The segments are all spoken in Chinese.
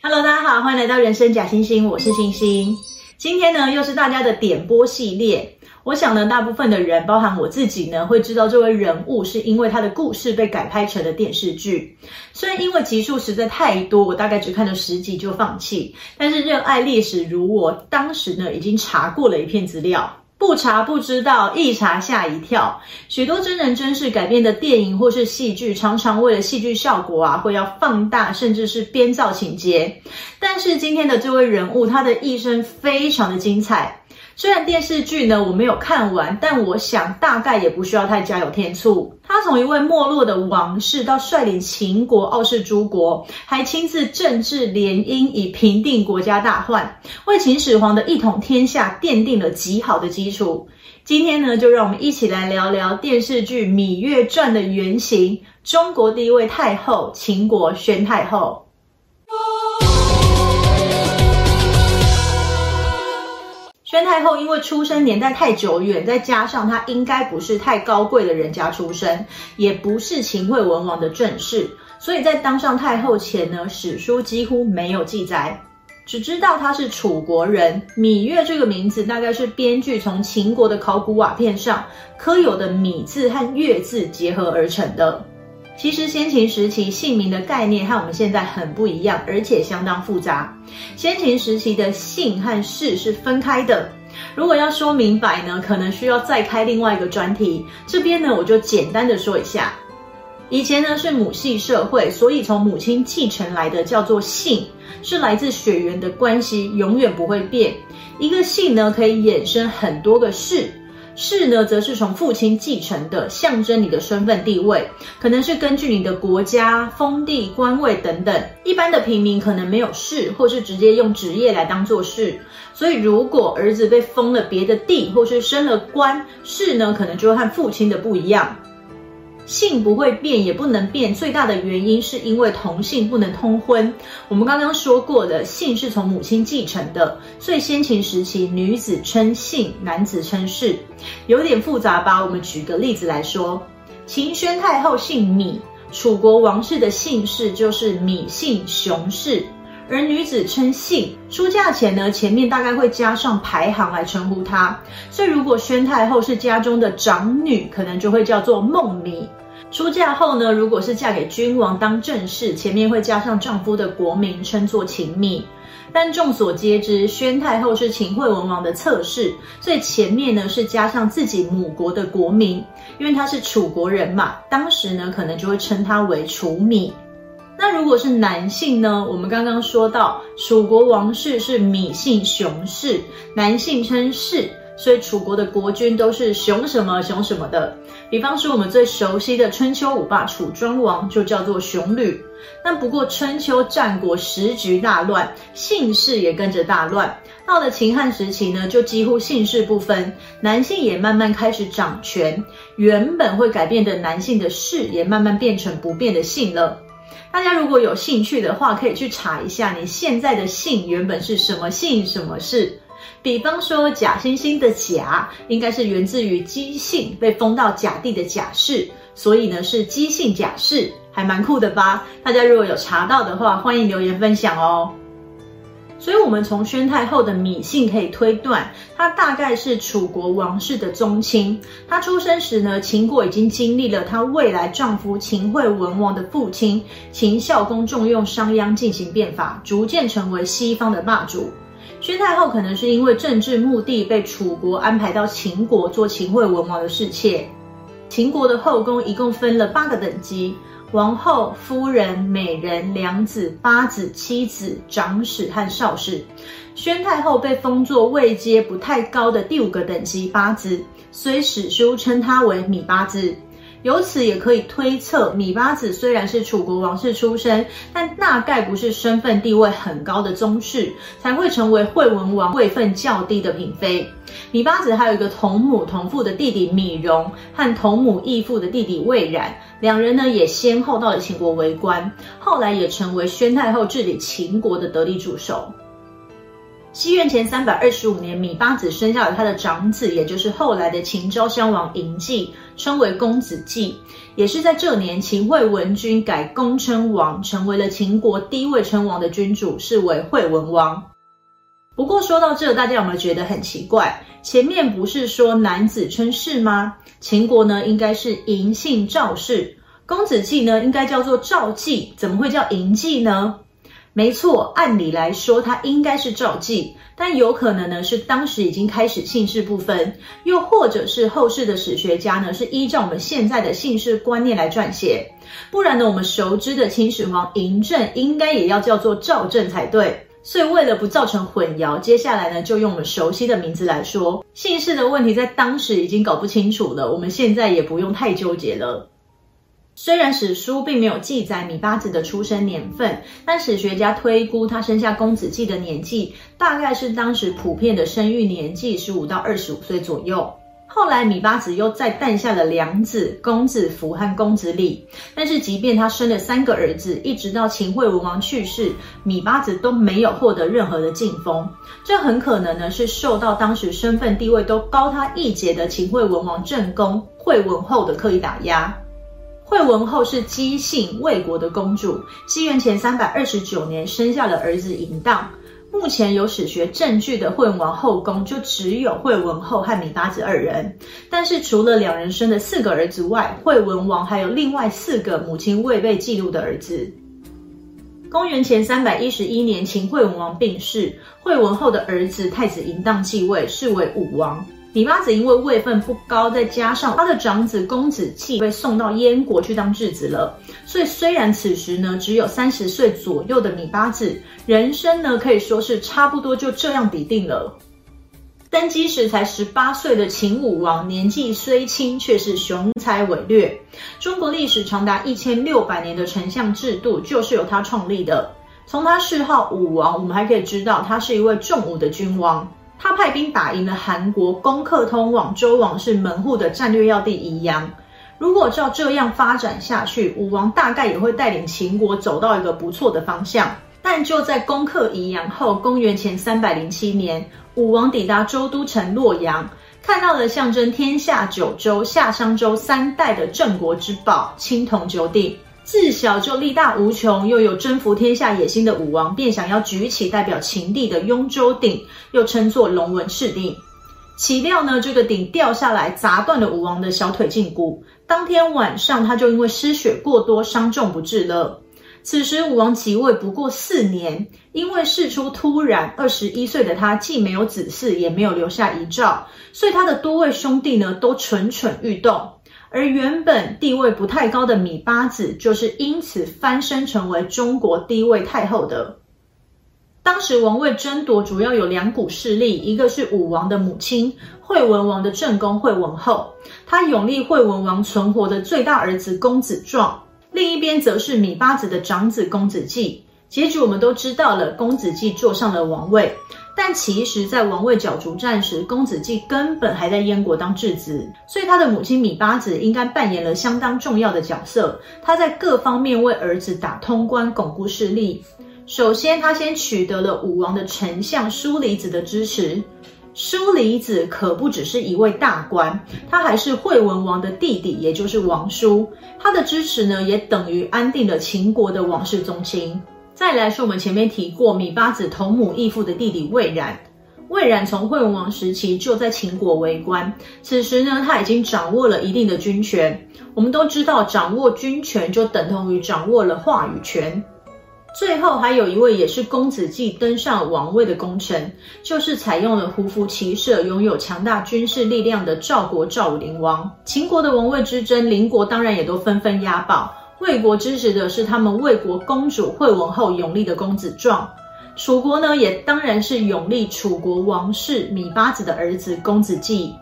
Hello，大家好，欢迎来到人生假星星，我是星星。今天呢，又是大家的点播系列。我想呢，大部分的人，包含我自己呢，会知道这位人物是因为他的故事被改拍成了电视剧。虽然因为集数实在太多，我大概只看了十集就放弃，但是热爱历史如我，当时呢，已经查过了一片资料。不查不知道，一查吓一跳。许多真人真事改编的电影或是戏剧，常常为了戏剧效果啊，会要放大，甚至是编造情节。但是今天的这位人物，他的一生非常的精彩。虽然电视剧呢，我没有看完，但我想大概也不需要太加油添醋。他从一位没落的王室到率领秦国傲视诸国，还亲自政治联姻以平定国家大患，为秦始皇的一统天下奠定了极好的基础。今天呢，就让我们一起来聊聊电视剧《芈月传》的原型——中国第一位太后——秦国宣太后。宣太后因为出生年代太久远，再加上她应该不是太高贵的人家出身，也不是秦惠文王的正室，所以在当上太后前呢，史书几乎没有记载，只知道她是楚国人。芈月这个名字大概是编剧从秦国的考古瓦片上刻有的“芈”字和“月”字结合而成的。其实先秦时期姓名的概念和我们现在很不一样，而且相当复杂。先秦时期的姓和氏是分开的。如果要说明白呢，可能需要再开另外一个专题。这边呢，我就简单的说一下。以前呢是母系社会，所以从母亲继承来的叫做姓，是来自血缘的关系，永远不会变。一个姓呢可以衍生很多个氏。士呢，则是从父亲继承的，象征你的身份地位，可能是根据你的国家、封地、官位等等。一般的平民可能没有士，或是直接用职业来当做氏。所以，如果儿子被封了别的地，或是升了官，士呢，可能就会和父亲的不一样。姓不会变，也不能变，最大的原因是因为同姓不能通婚。我们刚刚说过的，姓是从母亲继承的，所以先秦时期女子称姓，男子称氏，有点复杂吧？我们举个例子来说，秦宣太后姓芈，楚国王室的姓氏就是芈姓熊氏。而女子称姓，出嫁前呢，前面大概会加上排行来称呼她。所以如果宣太后是家中的长女，可能就会叫做孟芈。出嫁后呢，如果是嫁给君王当正室，前面会加上丈夫的国名，称作秦芈。但众所皆知，宣太后是秦惠文王的侧室，所以前面呢是加上自己母国的国名，因为她是楚国人嘛，当时呢可能就会称她为楚芈。那如果是男性呢？我们刚刚说到，楚国王室是芈姓熊氏，男性称氏，所以楚国的国君都是熊什么熊什么的。比方说，我们最熟悉的春秋五霸楚庄王就叫做熊吕。但不过春秋战国时局大乱，姓氏也跟着大乱。到了秦汉时期呢，就几乎姓氏不分，男性也慢慢开始掌权，原本会改变的男性的氏也慢慢变成不变的姓了。大家如果有兴趣的话，可以去查一下你现在的姓原本是什么姓什么氏。比方说假惺惺的假，应该是源自于姬姓，被封到甲地的贾氏，所以呢是姬姓贾氏，还蛮酷的吧？大家如果有查到的话，欢迎留言分享哦。所以，我们从宣太后的芋姓可以推断，她大概是楚国王室的宗亲。她出生时呢，秦国已经经历了她未来丈夫秦惠文王的父亲秦孝公重用商鞅进行变法，逐渐成为西方的霸主。宣太后可能是因为政治目的被楚国安排到秦国做秦惠文王的侍妾。秦国的后宫一共分了八个等级。王后、夫人、美人、良子、八子、妻子、长史和少史。宣太后被封作位阶不太高的第五个等级八子，所以史书称她为芈八子。由此也可以推测，芈八子虽然是楚国王室出身，但大概不是身份地位很高的宗室，才会成为惠文王位分较低的嫔妃。芈八子还有一个同母同父的弟弟芈戎，和同母异父的弟弟魏冉。两人呢也先后到了秦国为官，后来也成为宣太后治理秦国的得力助手。西元前三百二十五年，米八子生下了他的长子，也就是后来的秦昭襄王嬴稷，称为公子季。也是在这年，秦惠文君改公称王，成为了秦国第一位称王的君主，是为惠文王。不过说到这，大家有没有觉得很奇怪？前面不是说男子称氏吗？秦国呢，应该是嬴姓赵氏，公子季呢，应该叫做赵季，怎么会叫嬴稷呢？没错，按理来说他应该是赵季，但有可能呢是当时已经开始姓氏不分，又或者是后世的史学家呢是依照我们现在的姓氏观念来撰写，不然呢我们熟知的秦始皇嬴政应该也要叫做赵政才对。所以为了不造成混淆，接下来呢就用我们熟悉的名字来说，姓氏的问题在当时已经搞不清楚了，我们现在也不用太纠结了。虽然史书并没有记载米八子的出生年份，但史学家推估他生下公子季的年纪，大概是当时普遍的生育年纪，十五到二十五岁左右。后来米八子又再诞下了两子，公子扶和公子礼。但是即便他生了三个儿子，一直到秦惠文王去世，米八子都没有获得任何的晋封。这很可能呢是受到当时身份地位都高他一截的秦惠文王正宫惠文后的刻意打压。惠文后是姬姓魏国的公主，西元前三百二十九年生下了儿子嬴荡。目前有史学证据的惠文王后宫就只有惠文后和芈八子二人。但是除了两人生的四个儿子外，惠文王还有另外四个母亲未被记录的儿子。公元前三百一十一年，秦惠文王病逝，惠文后的儿子太子嬴荡继位，是为武王。米八子因为位分不高，再加上他的长子公子季被送到燕国去当质子了，所以虽然此时呢只有三十岁左右的米八子，人生呢可以说是差不多就这样底定了。登基时才十八岁的秦武王，年纪虽轻，却是雄才伟略。中国历史长达一千六百年的丞相制度就是由他创立的。从他谥号武王，我们还可以知道他是一位重武的君王。他派兵打赢了韩国，攻克通往周王室门户的战略要地宜阳。如果照这样发展下去，武王大概也会带领秦国走到一个不错的方向。但就在攻克宜阳后，公元前三百零七年，武王抵达周都城洛阳，看到了象征天下九州、夏商周三代的镇国之宝——青铜九鼎。自小就力大无穷，又有征服天下野心的武王，便想要举起代表秦地的雍州鼎，又称作龙纹赤鼎。岂料呢，这个鼎掉下来，砸断了武王的小腿胫骨。当天晚上，他就因为失血过多，伤重不治了。此时，武王即位不过四年，因为事出突然，二十一岁的他既没有子嗣，也没有留下遗诏，所以他的多位兄弟呢，都蠢蠢欲动。而原本地位不太高的米八子，就是因此翻身成为中国第一位太后的。当时王位争夺主要有两股势力，一个是武王的母亲惠文王的正宫惠文后，她拥立惠文王存活的最大儿子公子壮；另一边则是米八子的长子公子季。结局我们都知道了，公子季坐上了王位。但其实，在王位角逐战时，公子季根本还在燕国当质子，所以他的母亲米八子应该扮演了相当重要的角色。他在各方面为儿子打通关，巩固势力。首先，他先取得了武王的丞相舒离子的支持。舒离子可不只是一位大官，他还是惠文王的弟弟，也就是王叔。他的支持呢，也等于安定了秦国的王室宗亲。再来是我们前面提过米八子同母异父的弟弟魏冉。魏冉从惠文王时期就在秦国为官，此时呢，他已经掌握了一定的军权。我们都知道，掌握军权就等同于掌握了话语权。最后还有一位也是公子季登上王位的功臣，就是采用了胡服骑射、拥有强大军事力量的赵国赵武灵王。秦国的王位之争，邻国当然也都纷纷押宝。魏国支持的是他们魏国公主惠文后拥立的公子壮，楚国呢也当然是拥立楚国王室米八子的儿子公子季，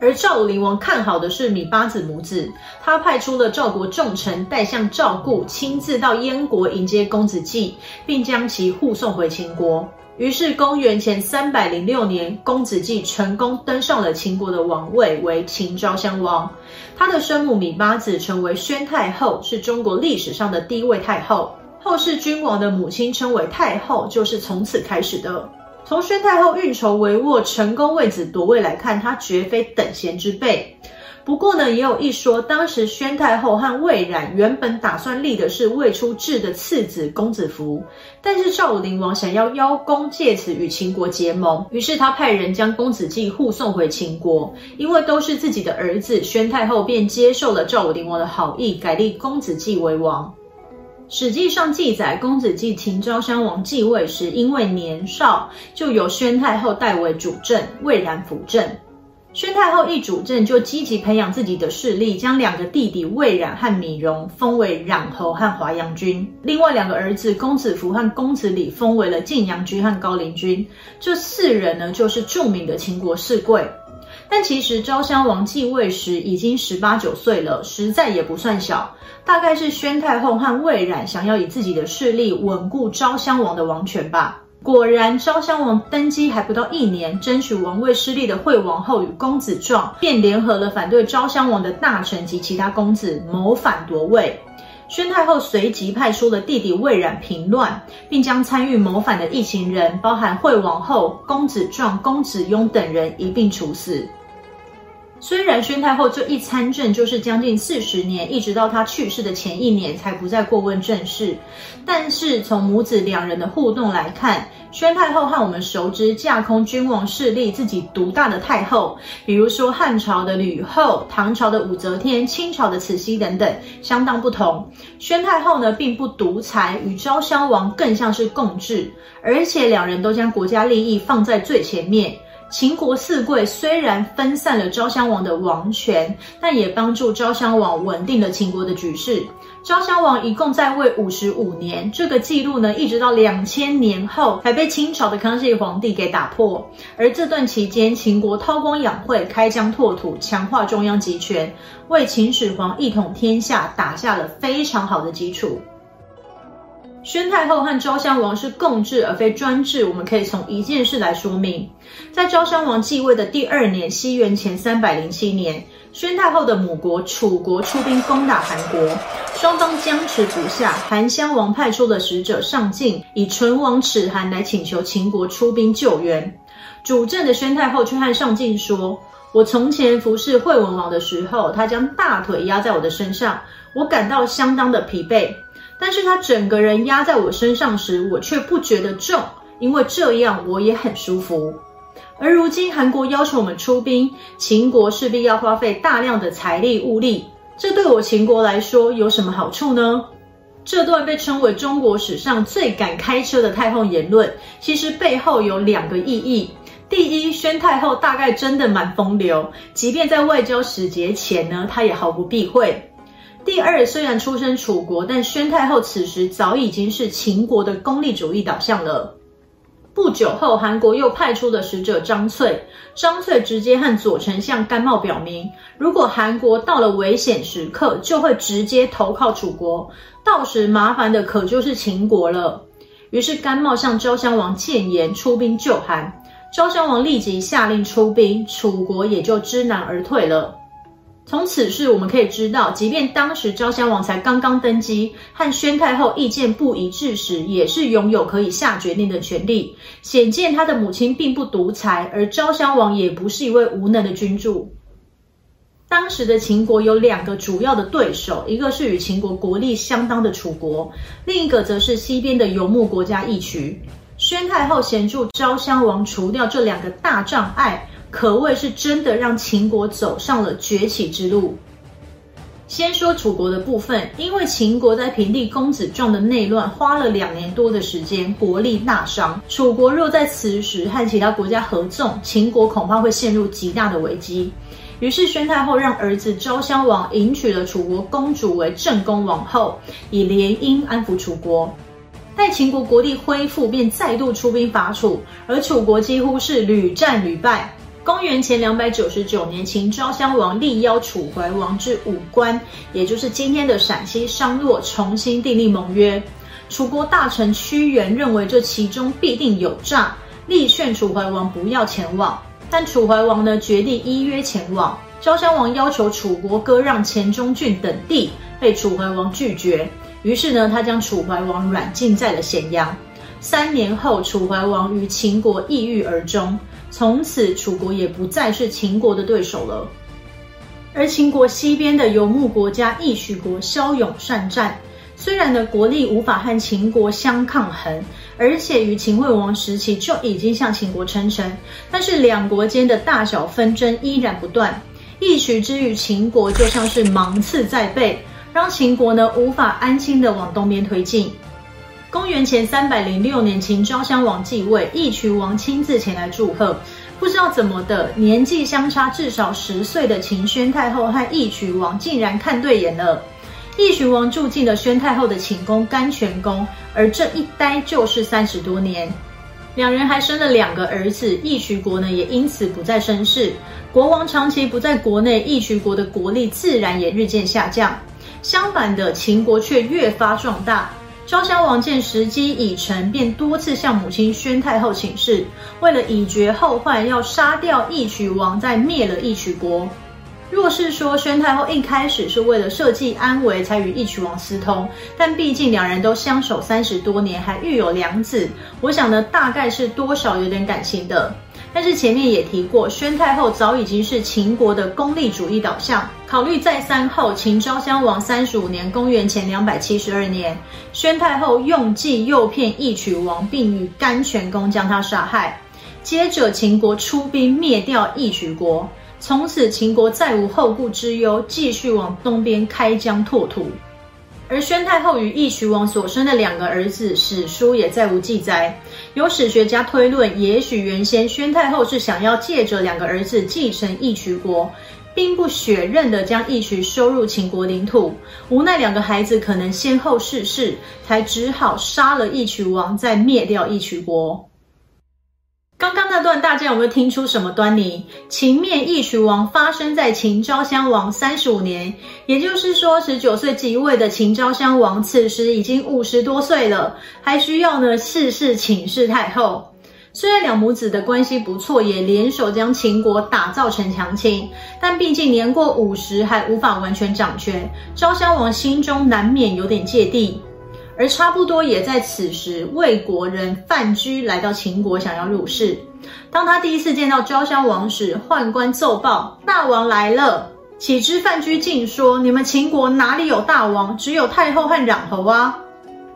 而赵武灵王看好的是米八子母子，他派出了赵国重臣代相赵固亲自到燕国迎接公子季，并将其护送回秦国。于是，公元前三百零六年，公子季成功登上了秦国的王位，为秦昭襄王。他的生母芈八子成为宣太后，是中国历史上的第一位太后。后世君王的母亲称为太后，就是从此开始的。从宣太后运筹帷幄、成功为子夺位来看，她绝非等闲之辈。不过呢，也有一说，当时宣太后和魏冉原本打算立的是未出世的次子公子扶，但是赵武灵王想要邀功，借此与秦国结盟，于是他派人将公子季护送回秦国。因为都是自己的儿子，宣太后便接受了赵武灵王的好意，改立公子季为王。史记上记载，公子季秦昭襄王继位时，因为年少，就由宣太后代为主政，魏冉辅政。宣太后一主政，就积极培养自己的势力，将两个弟弟魏冉和芈戎封为冉侯和华阳君，另外两个儿子公子扶和公子礼封为了晋阳君和高陵君。这四人呢，就是著名的秦国四贵。但其实昭襄王继位时已经十八九岁了，实在也不算小。大概是宣太后和魏冉想要以自己的势力稳固昭襄王的王权吧。果然，昭襄王登基还不到一年，争取王位失利的惠王后与公子壮便联合了反对昭襄王的大臣及其他公子，谋反夺位。宣太后随即派出了弟弟魏冉平乱，并将参与谋反的一行人，包含惠王后、公子壮、公子雍等人一并处死。虽然宣太后这一参政就是将近四十年，一直到她去世的前一年才不再过问政事，但是从母子两人的互动来看，宣太后和我们熟知架空君王势力、自己独大的太后，比如说汉朝的吕后、唐朝的武则天、清朝的慈禧等等，相当不同。宣太后呢，并不独裁，与昭襄王更像是共治，而且两人都将国家利益放在最前面。秦国四贵虽然分散了昭襄王的王权，但也帮助昭襄王稳定了秦国的局势。昭襄王一共在位五十五年，这个记录呢，一直到两千年后才被清朝的康熙皇帝给打破。而这段期间，秦国韬光养晦，开疆拓土，强化中央集权，为秦始皇一统天下打下了非常好的基础。宣太后和昭襄王是共治而非专制，我们可以从一件事来说明。在昭襄王继位的第二年，西元前三百零七年，宣太后的母国楚国出兵攻打韩国，双方僵持不下。韩襄王派出了使者上晋，以唇亡齿寒来请求秦国出兵救援。主政的宣太后却和上晋说：“我从前服侍惠文王的时候，他将大腿压在我的身上，我感到相当的疲惫。”但是他整个人压在我身上时，我却不觉得重，因为这样我也很舒服。而如今韩国要求我们出兵，秦国势必要花费大量的财力物力，这对我秦国来说有什么好处呢？这段被称为中国史上最敢开车的太后言论，其实背后有两个意义。第一，宣太后大概真的蛮风流，即便在外交使节前呢，她也毫不避讳。第二，虽然出身楚国，但宣太后此时早已经是秦国的功利主义导向了。不久后，韩国又派出了使者张翠，张翠直接和左丞相甘茂表明，如果韩国到了危险时刻，就会直接投靠楚国，到时麻烦的可就是秦国了。于是甘茂向昭襄王谏言，出兵救韩。昭襄王立即下令出兵，楚国也就知难而退了。从此事我们可以知道，即便当时昭襄王才刚刚登基，和宣太后意见不一致时，也是拥有可以下决定的权利。显见他的母亲并不独裁，而昭襄王也不是一位无能的君主。当时的秦国有两个主要的对手，一个是与秦国国力相当的楚国，另一个则是西边的游牧国家义渠。宣太后协助昭襄王除掉这两个大障碍。可谓是真的让秦国走上了崛起之路。先说楚国的部分，因为秦国在平定公子壮的内乱花了两年多的时间，国力大伤。楚国若在此时和其他国家合纵，秦国恐怕会陷入极大的危机。于是宣太后让儿子昭襄王迎娶了楚国公主为正宫王后，以联姻安抚楚国。待秦国国力恢复，便再度出兵伐楚，而楚国几乎是屡战屡败。公元前两百九十九年，秦昭襄王力邀楚怀王至武关，也就是今天的陕西商洛，重新订立盟约。楚国大臣屈原认为这其中必定有诈，力劝楚怀王不要前往。但楚怀王呢，决定依约前往。昭襄王要求楚国割让黔中郡等地，被楚怀王拒绝。于是呢，他将楚怀王软禁在了咸阳。三年后，楚怀王于秦国抑郁而终，从此楚国也不再是秦国的对手了。而秦国西边的游牧国家义渠国骁勇善战，虽然呢国力无法和秦国相抗衡，而且于秦惠王时期就已经向秦国称臣，但是两国间的大小纷争依然不断。义渠之于秦国就像是芒刺在背，让秦国呢无法安心的往东边推进。公元前三百零六年，秦昭襄王继位，义渠王亲自前来祝贺。不知道怎么的，年纪相差至少十岁的秦宣太后和义渠王竟然看对眼了。义渠王住进了宣太后的寝宫甘泉宫，而这一待就是三十多年。两人还生了两个儿子，义渠国呢也因此不再声势。国王长期不在国内，义渠国的国力自然也日渐下降。相反的，秦国却越发壮大。昭襄王见时机已成，便多次向母亲宣太后请示，为了以绝后患，要杀掉义渠王，再灭了义渠国。若是说宣太后一开始是为了社稷安危才与义渠王私通，但毕竟两人都相守三十多年，还育有两子，我想呢，大概是多少有点感情的。但是前面也提过，宣太后早已经是秦国的功利主义导向。考虑再三后，秦昭襄王三十五年（公元前两百七十二年），宣太后用计诱骗义渠王，并与甘泉宫将他杀害。接着，秦国出兵灭掉义渠国，从此秦国再无后顾之忧，继续往东边开疆拓土。而宣太后与义渠王所生的两个儿子，史书也再无记载。有史学家推论，也许原先宣太后是想要借着两个儿子继承义渠国，兵不血刃地将义渠收入秦国领土。无奈两个孩子可能先后逝世，才只好杀了义渠王，再灭掉义渠国。大家有没有听出什么端倪？秦灭义渠王发生在秦昭襄王三十五年，也就是说，十九岁即位的秦昭襄王此时已经五十多岁了，还需要呢事事请示太后。虽然两母子的关系不错，也联手将秦国打造成强秦，但毕竟年过五十还无法完全掌权，昭襄王心中难免有点芥蒂。而差不多也在此时，魏国人范雎来到秦国，想要入室。当他第一次见到昭襄王时，宦官奏报大王来了。岂知范雎竟说：“你们秦国哪里有大王？只有太后和穰侯啊！”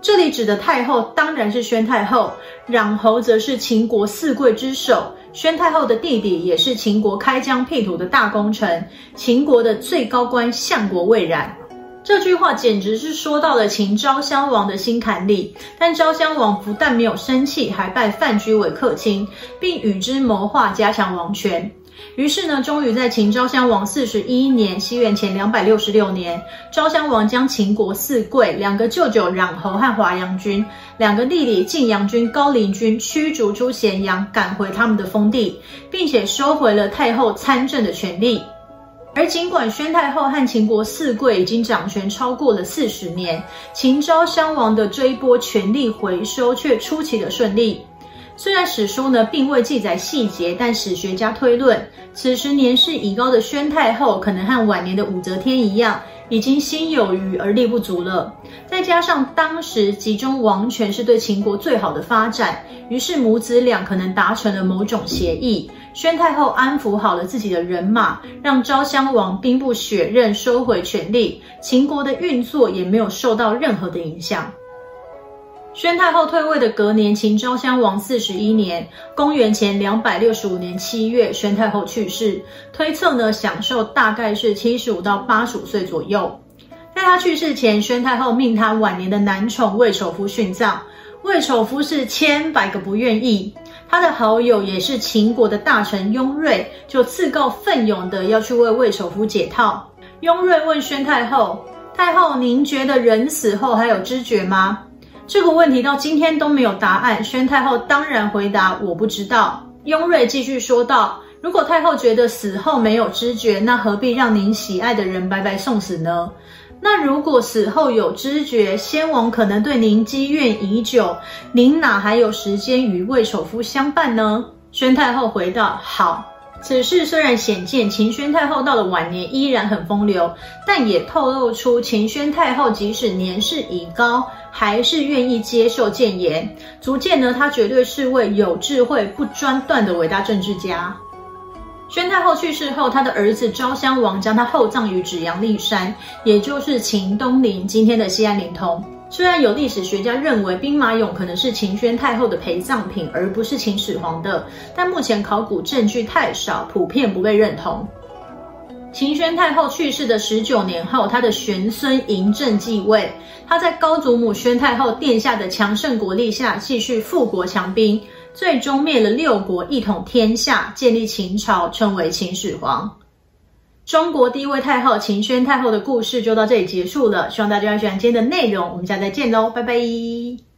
这里指的太后当然是宣太后，穰侯则是秦国四贵之首，宣太后的弟弟，也是秦国开疆辟土的大功臣，秦国的最高官相国魏冉。这句话简直是说到了秦昭襄王的心坎里，但昭襄王不但没有生气，还拜范雎为客卿，并与之谋划加强王权。于是呢，终于在秦昭襄王四十一年（西元前两百六十六年），昭襄王将秦国四贵、两个舅舅穰侯和华阳君、两个弟弟晋阳君、高陵君驱逐出咸阳，赶回他们的封地，并且收回了太后参政的权利。而尽管宣太后和秦国四贵已经掌权超过了四十年，秦昭襄王的这一波权力回收却出奇的顺利。虽然史书呢并未记载细节，但史学家推论，此时年事已高的宣太后可能和晚年的武则天一样，已经心有余而力不足了。再加上当时集中王权是对秦国最好的发展，于是母子俩可能达成了某种协议。宣太后安抚好了自己的人马，让昭襄王兵不血刃收回权力，秦国的运作也没有受到任何的影响。宣太后退位的隔年，秦昭襄王四十一年（公元前两百六十五年七月），宣太后去世，推测呢享寿大概是七十五到八十五岁左右。在她去世前，宣太后命她晚年的男宠魏丑夫殉葬，魏丑夫是千百个不愿意。他的好友也是秦国的大臣雍瑞，就自告奋勇的要去为魏丑夫解套。雍瑞问宣太后：“太后，您觉得人死后还有知觉吗？”这个问题到今天都没有答案。宣太后当然回答：“我不知道。”雍瑞继续说道：“如果太后觉得死后没有知觉，那何必让您喜爱的人白白送死呢？”那如果死后有知觉，先王可能对您积怨已久，您哪还有时间与魏丑夫相伴呢？宣太后回道：“好，此事虽然显见秦宣太后到了晚年依然很风流，但也透露出秦宣太后即使年事已高，还是愿意接受谏言，足见呢她绝对是位有智慧、不专断的伟大政治家。宣太后去世后，她的儿子昭襄王将她厚葬于芷阳骊山，也就是秦东陵，今天的西安临潼。虽然有历史学家认为兵马俑可能是秦宣太后的陪葬品，而不是秦始皇的，但目前考古证据太少，普遍不被认同。秦宣太后去世的十九年后，她的玄孙嬴政继位，他在高祖母宣太后殿下的强盛国力下，继续富国强兵。最终灭了六国，一统天下，建立秦朝，称为秦始皇。中国第一位太后秦宣太后的故事就到这里结束了，希望大家喜欢今天的内容，我们下次再见喽，拜拜。